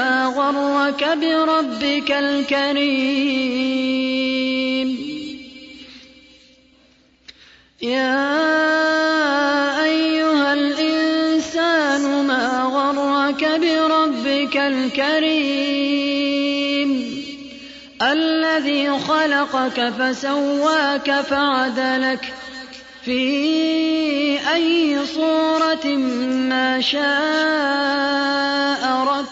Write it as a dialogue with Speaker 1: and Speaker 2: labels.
Speaker 1: ما غرك بربك الكريم يا أيها الإنسان ما غرك بربك الكريم الذي خلقك فسواك فعدلك في أي صورة ما شاء